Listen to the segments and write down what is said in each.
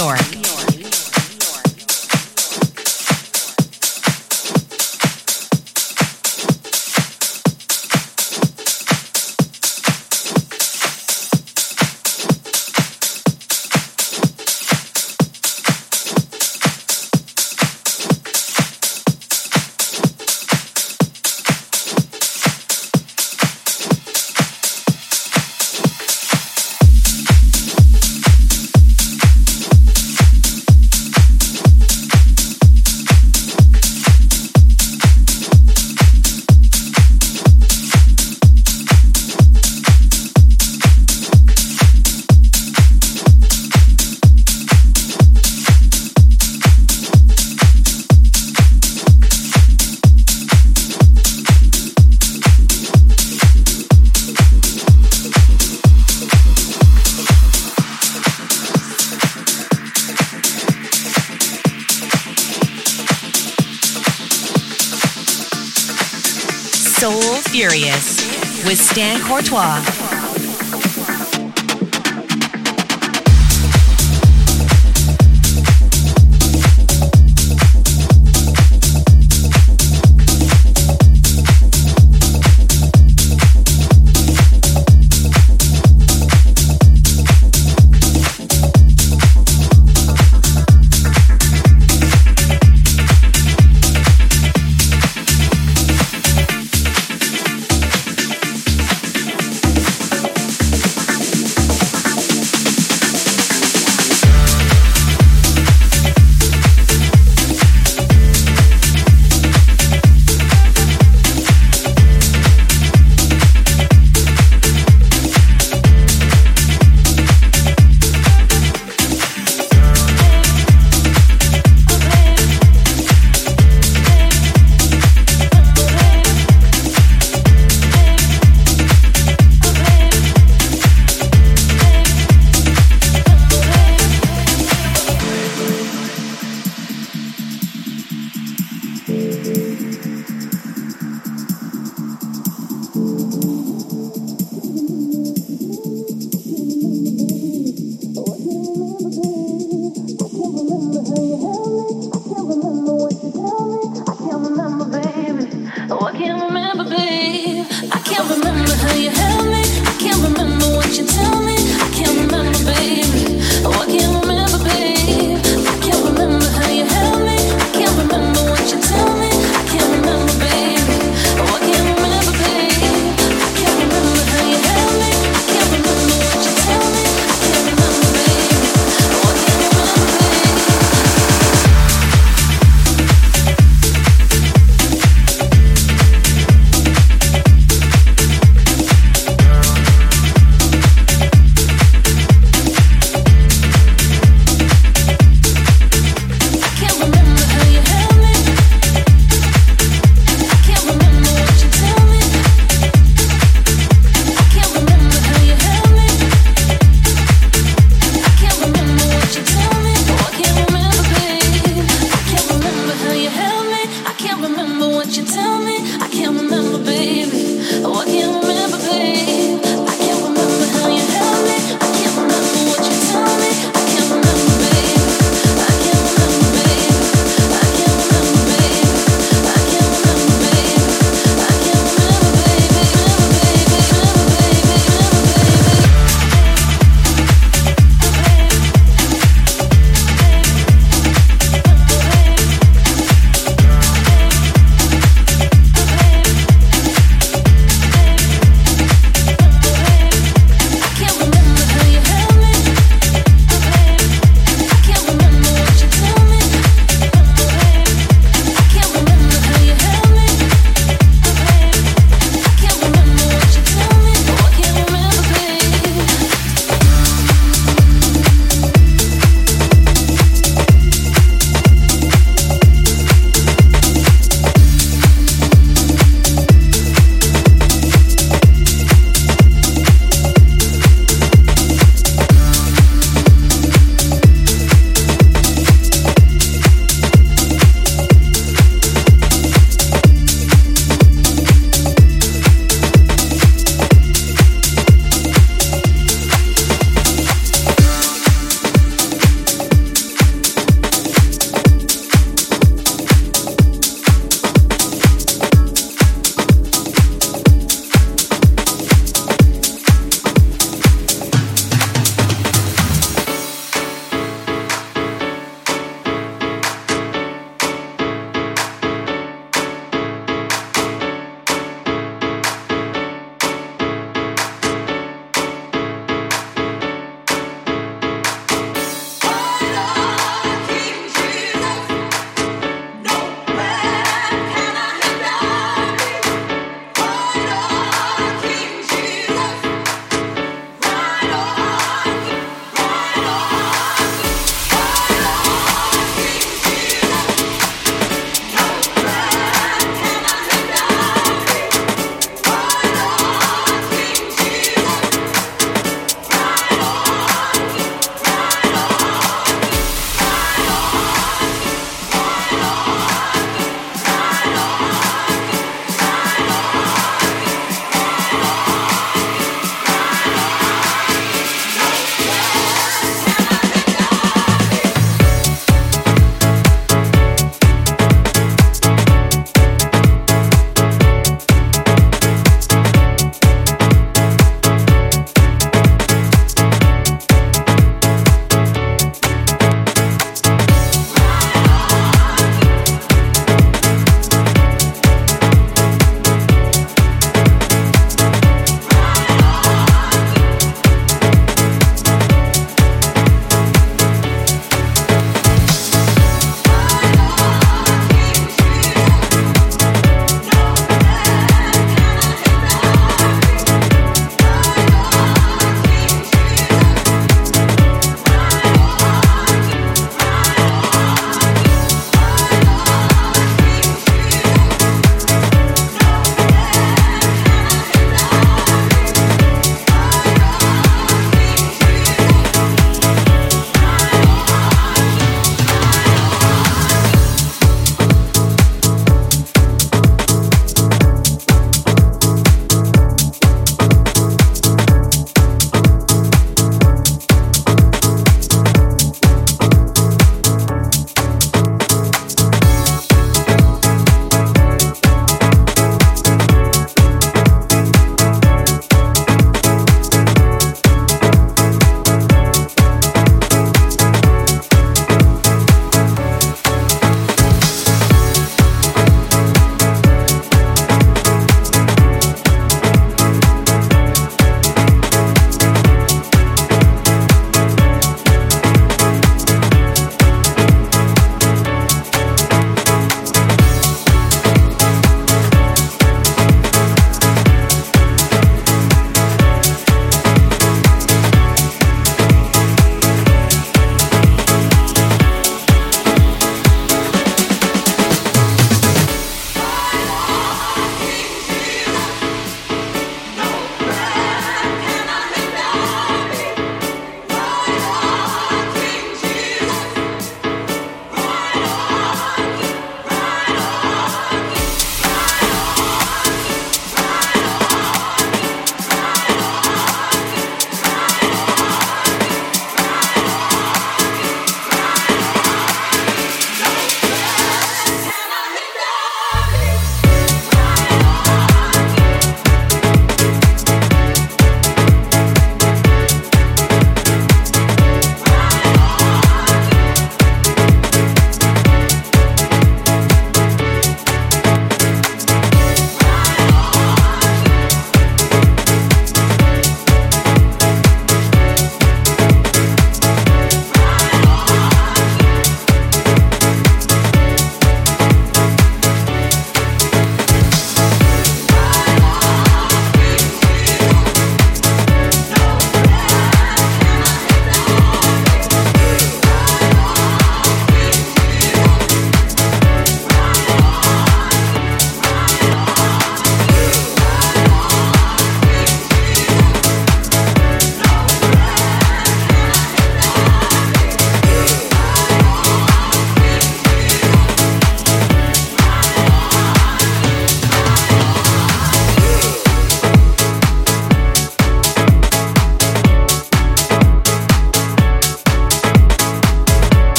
York. Courtois.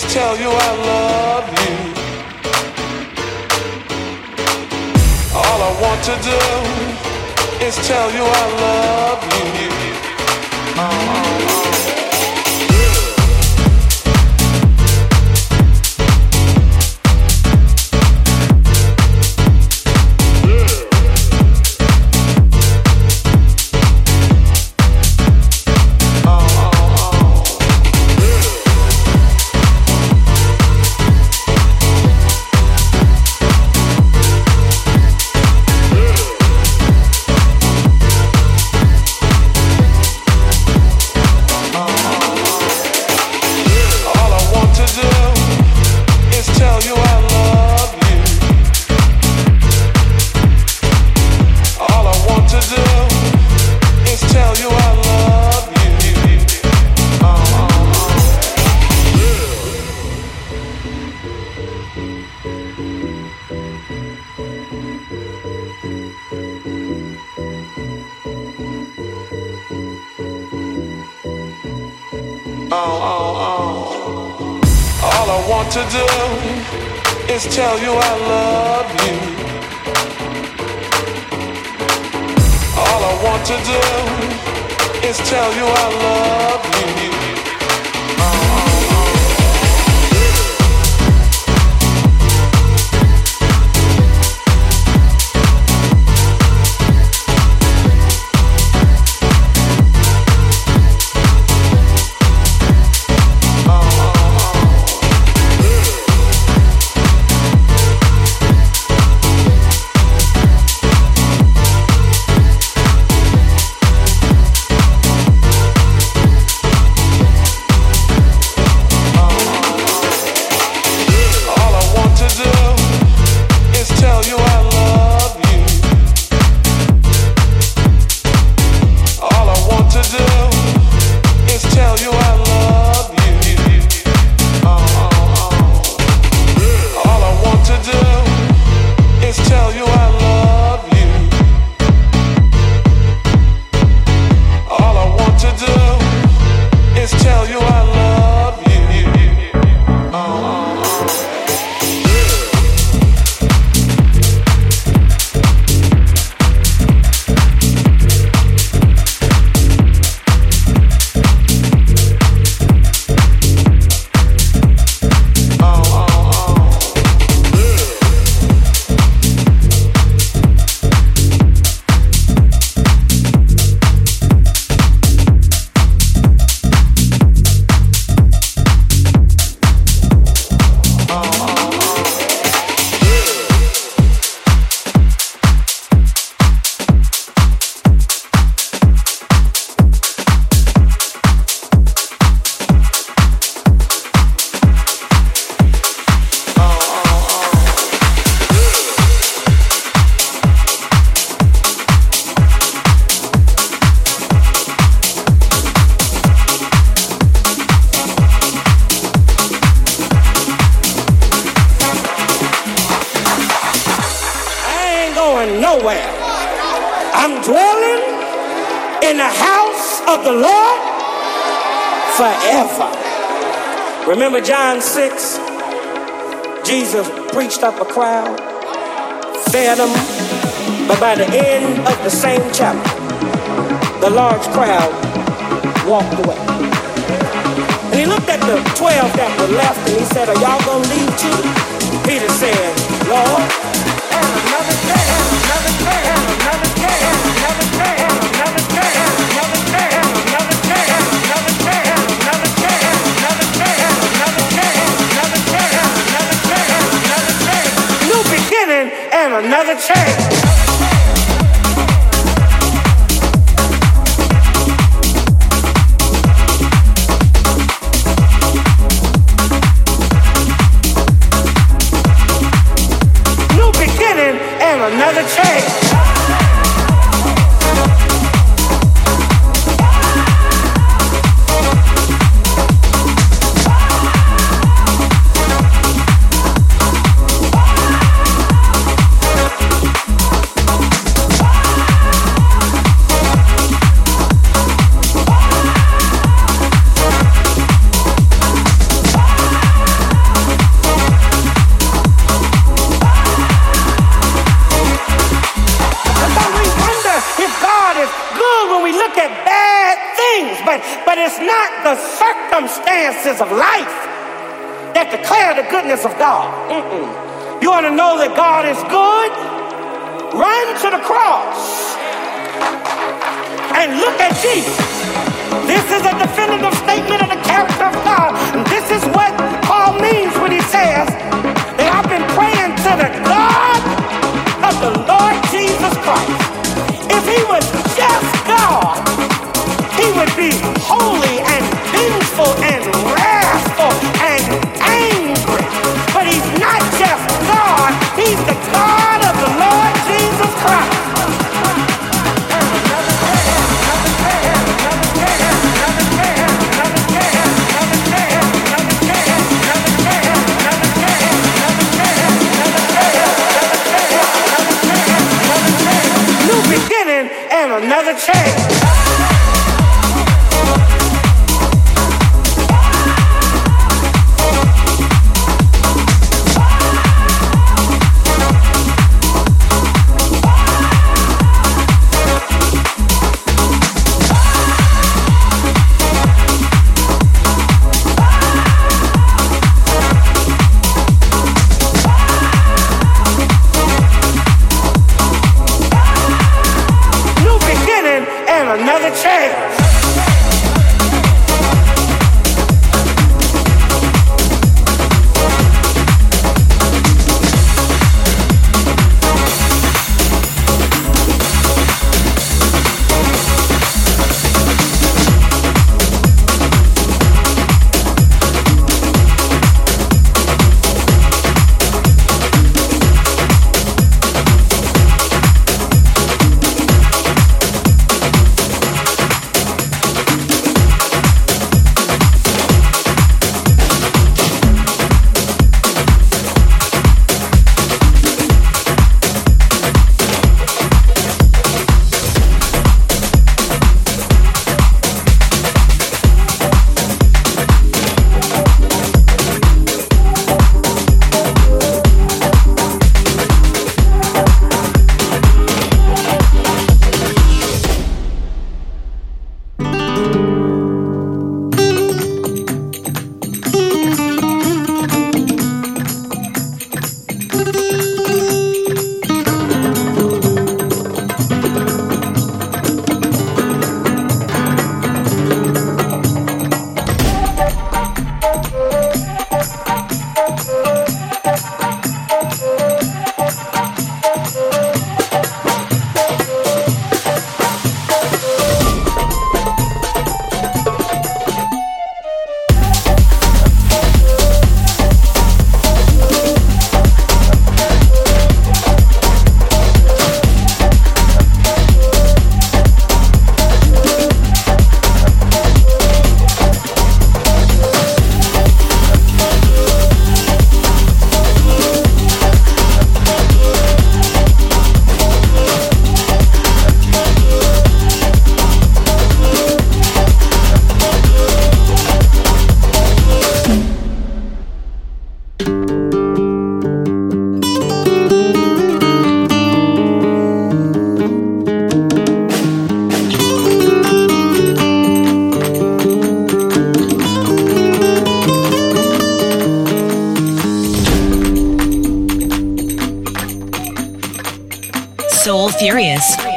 just tell you I love you. All I want to do is tell you I love you. Oh, oh, oh. John 6? Jesus preached up a crowd, fed them, but by the end of the same chapter, the large crowd walked away. And he looked at the 12 that were left and he said, Are y'all gonna leave too? Peter said, Lord, another chance.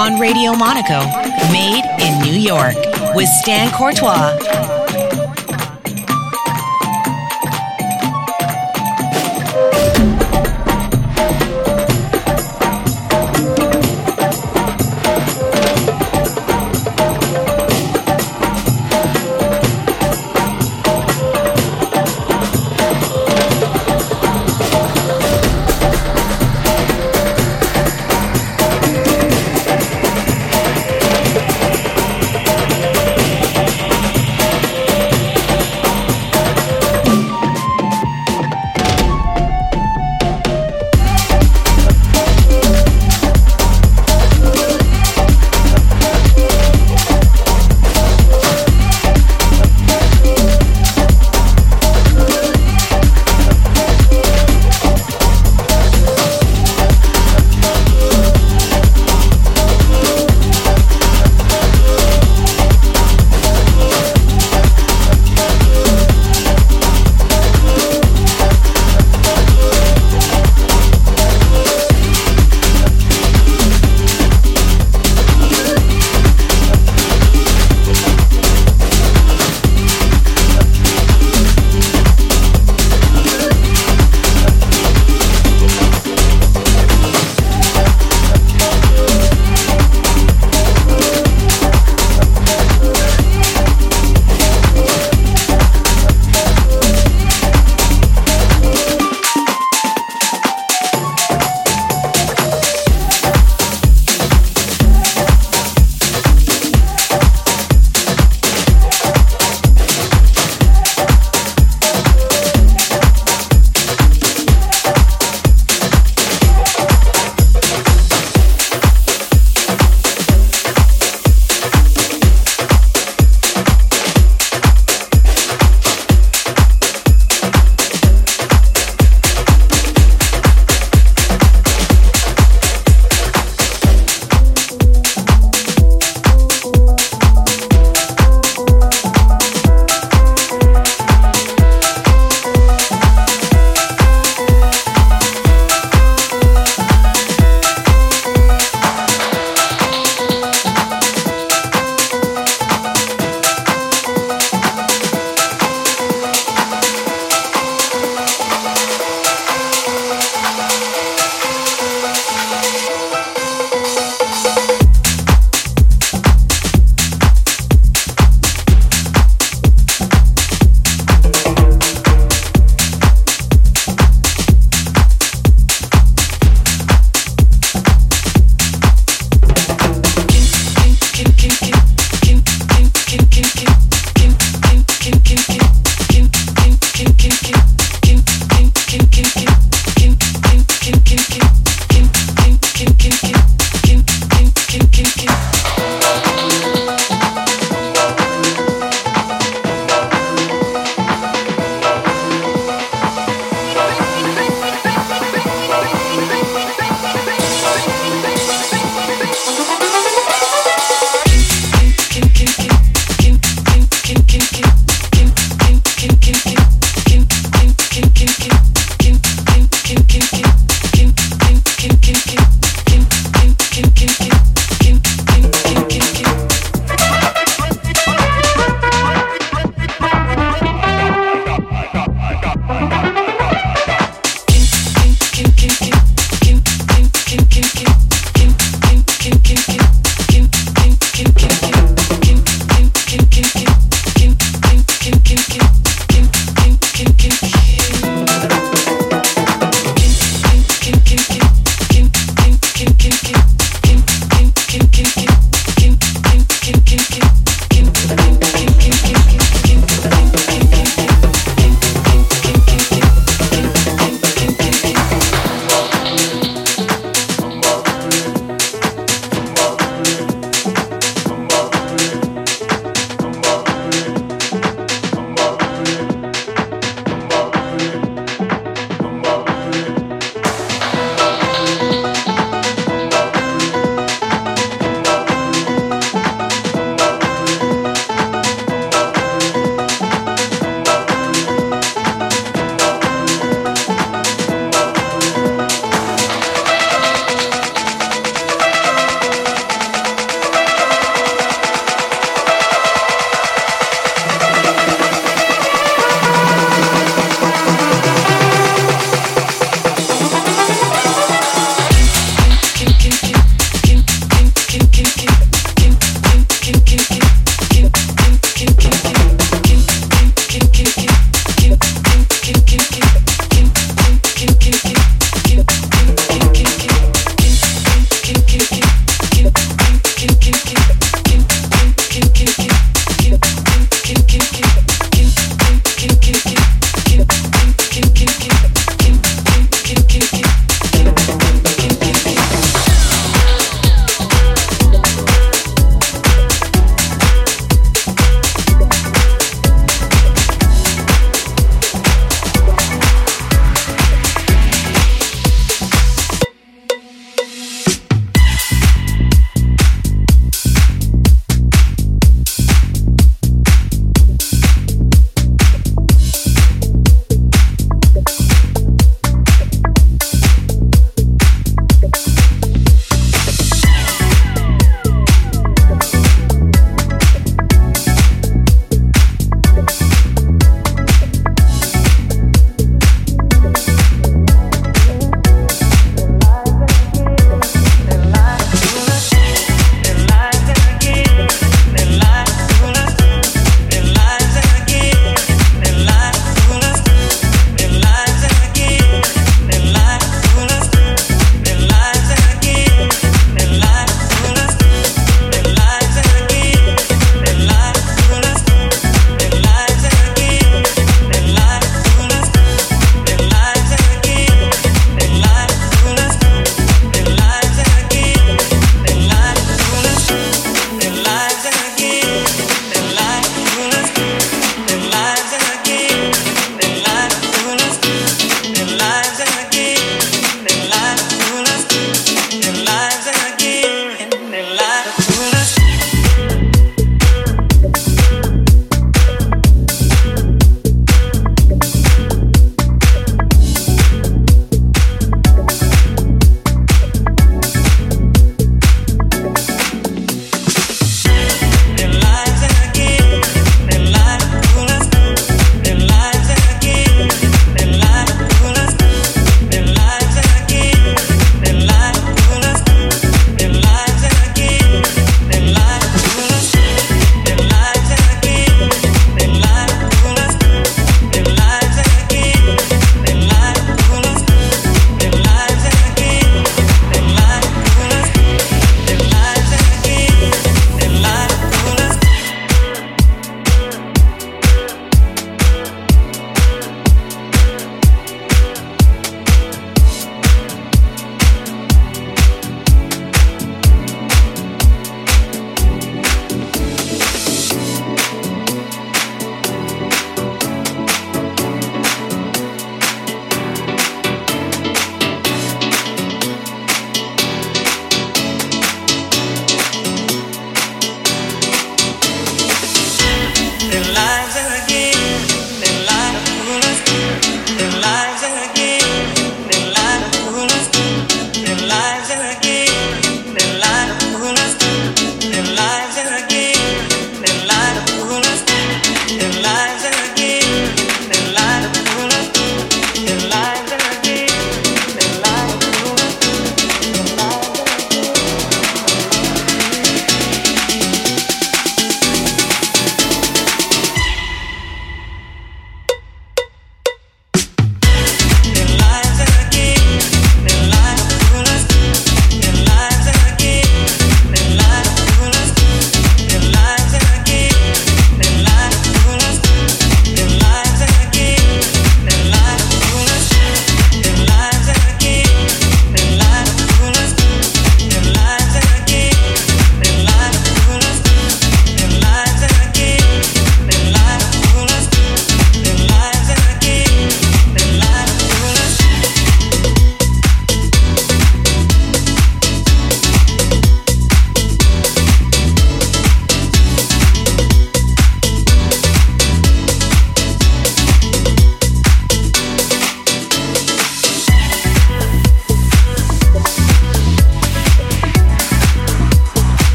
on Radio Monaco, made in New York with Stan Courtois.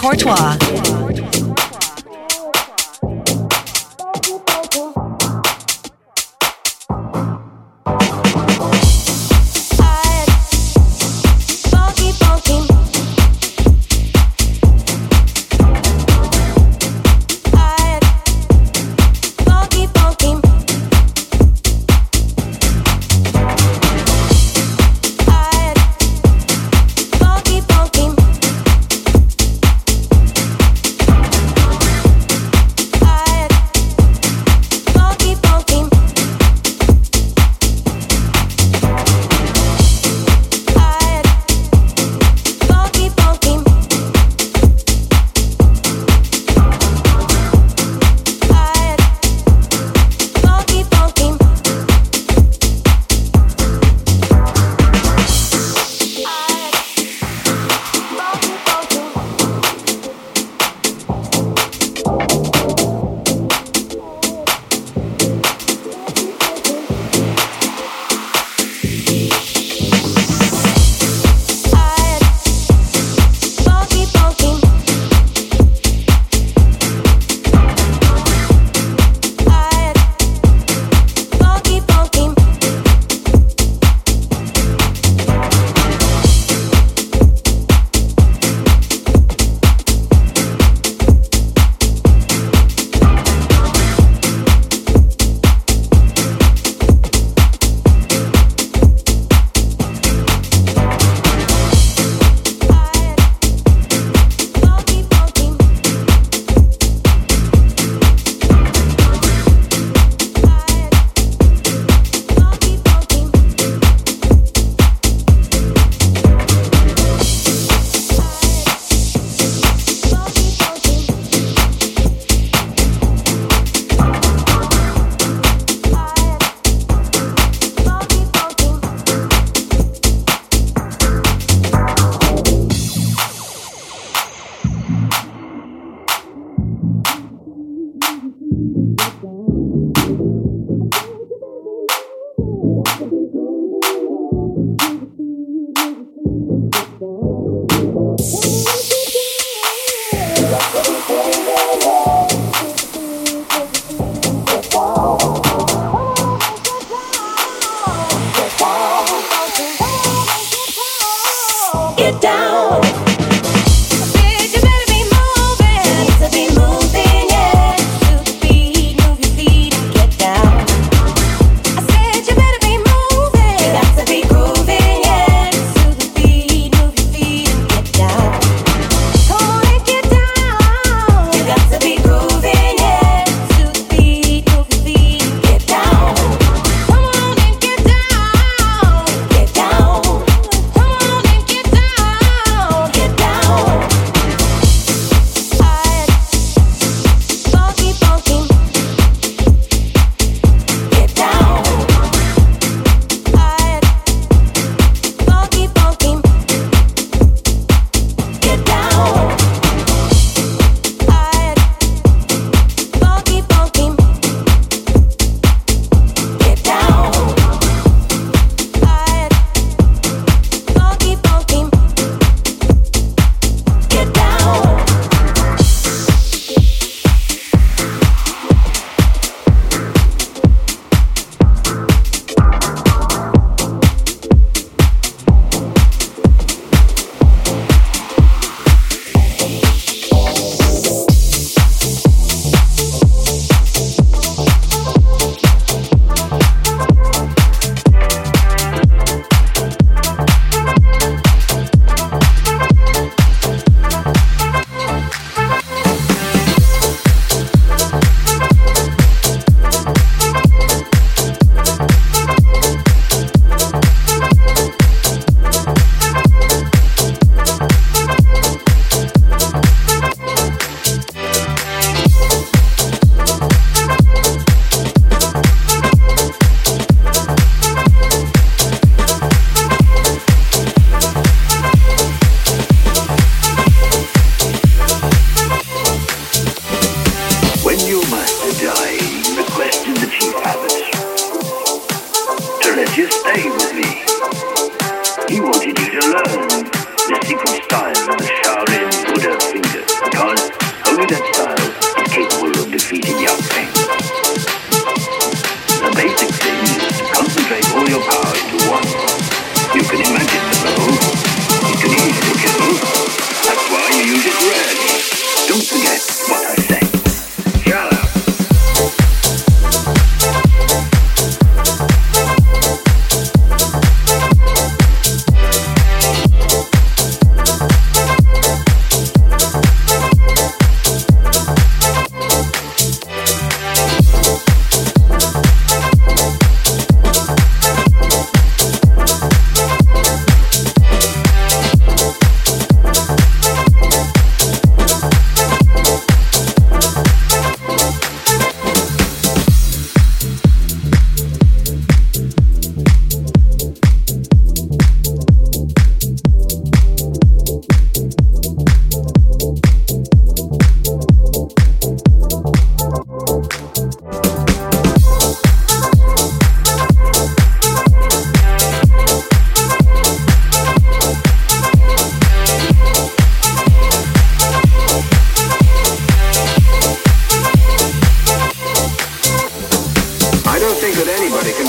Courtois.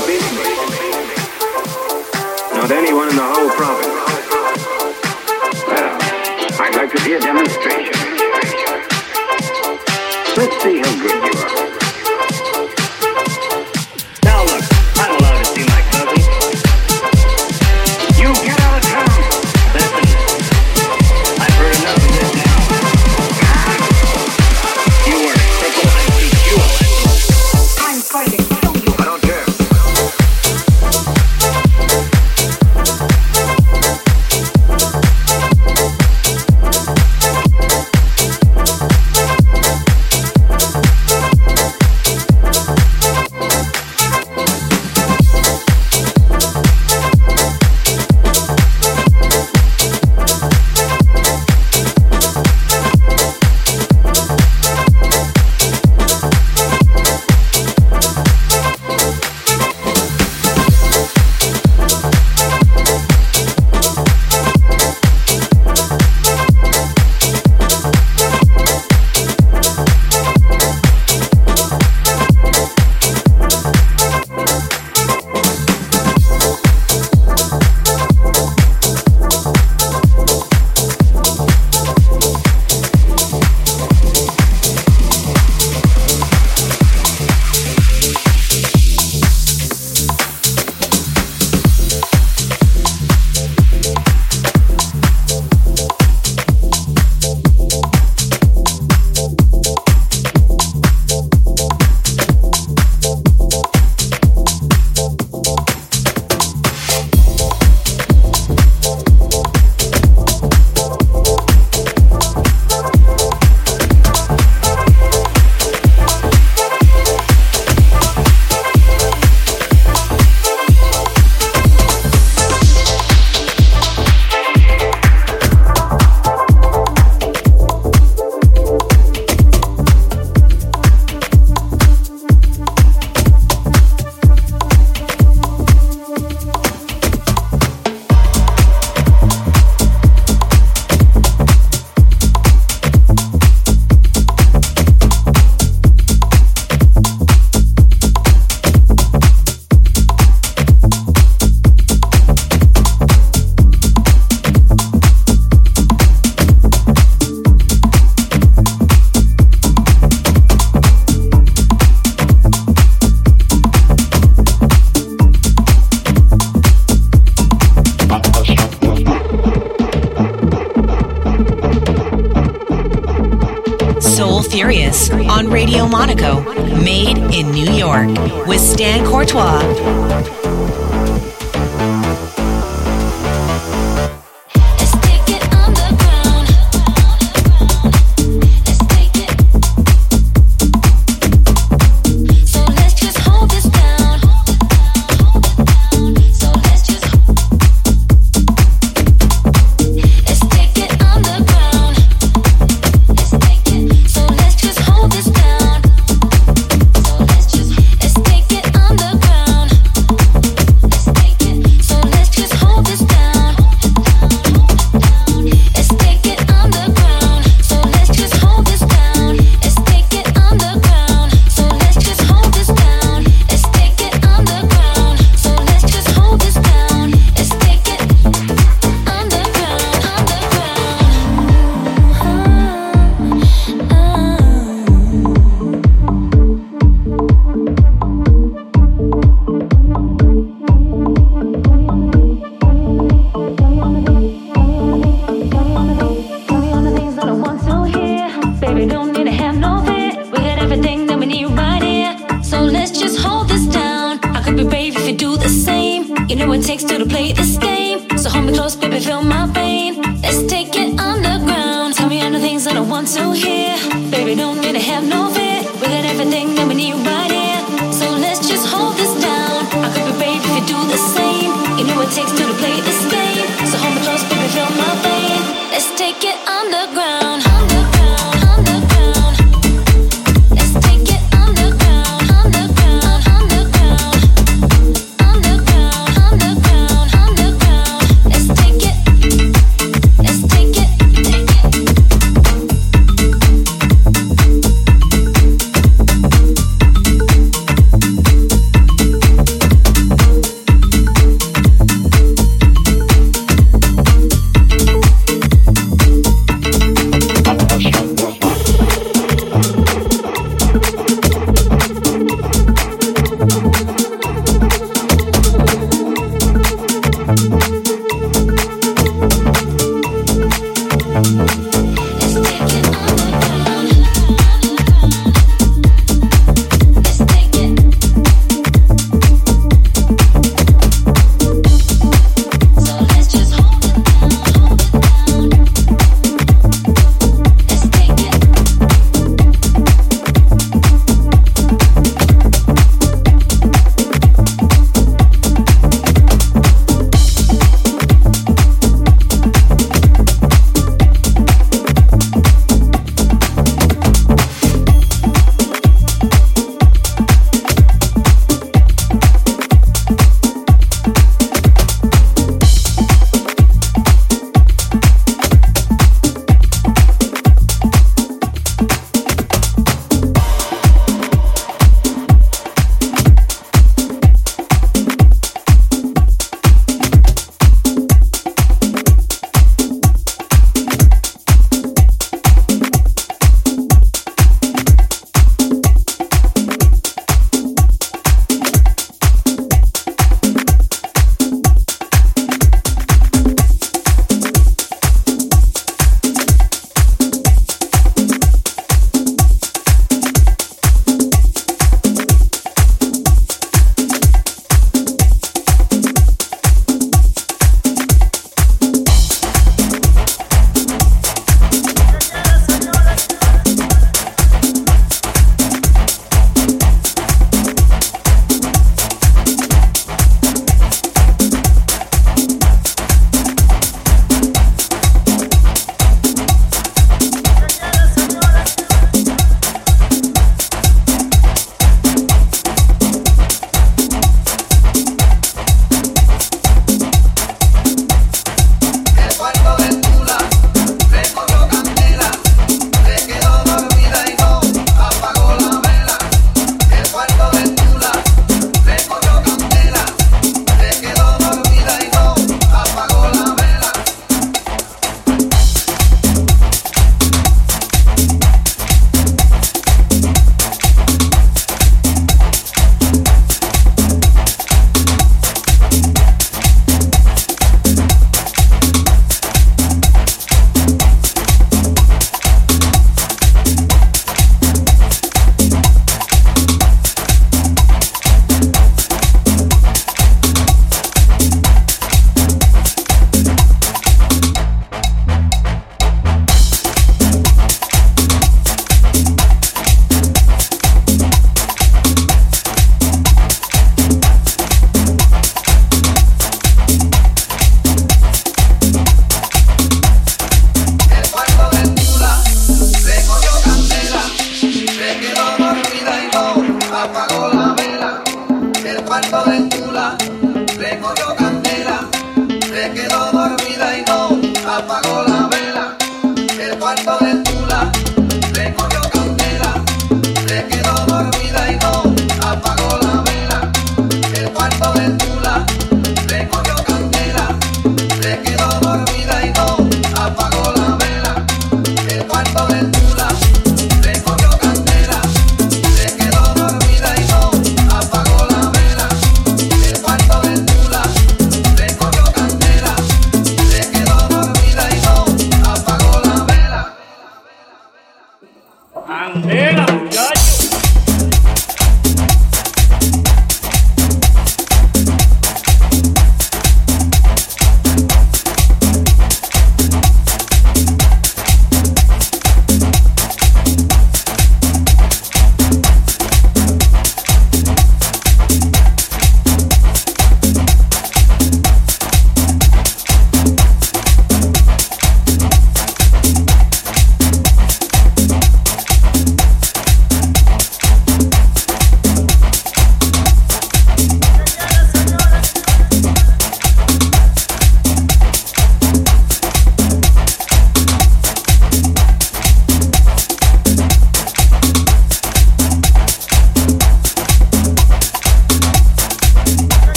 Not anyone in the whole province. Well, I'd like to see a demonstration. Let's see. on Radio Monaco, made in New York with Stan Courtois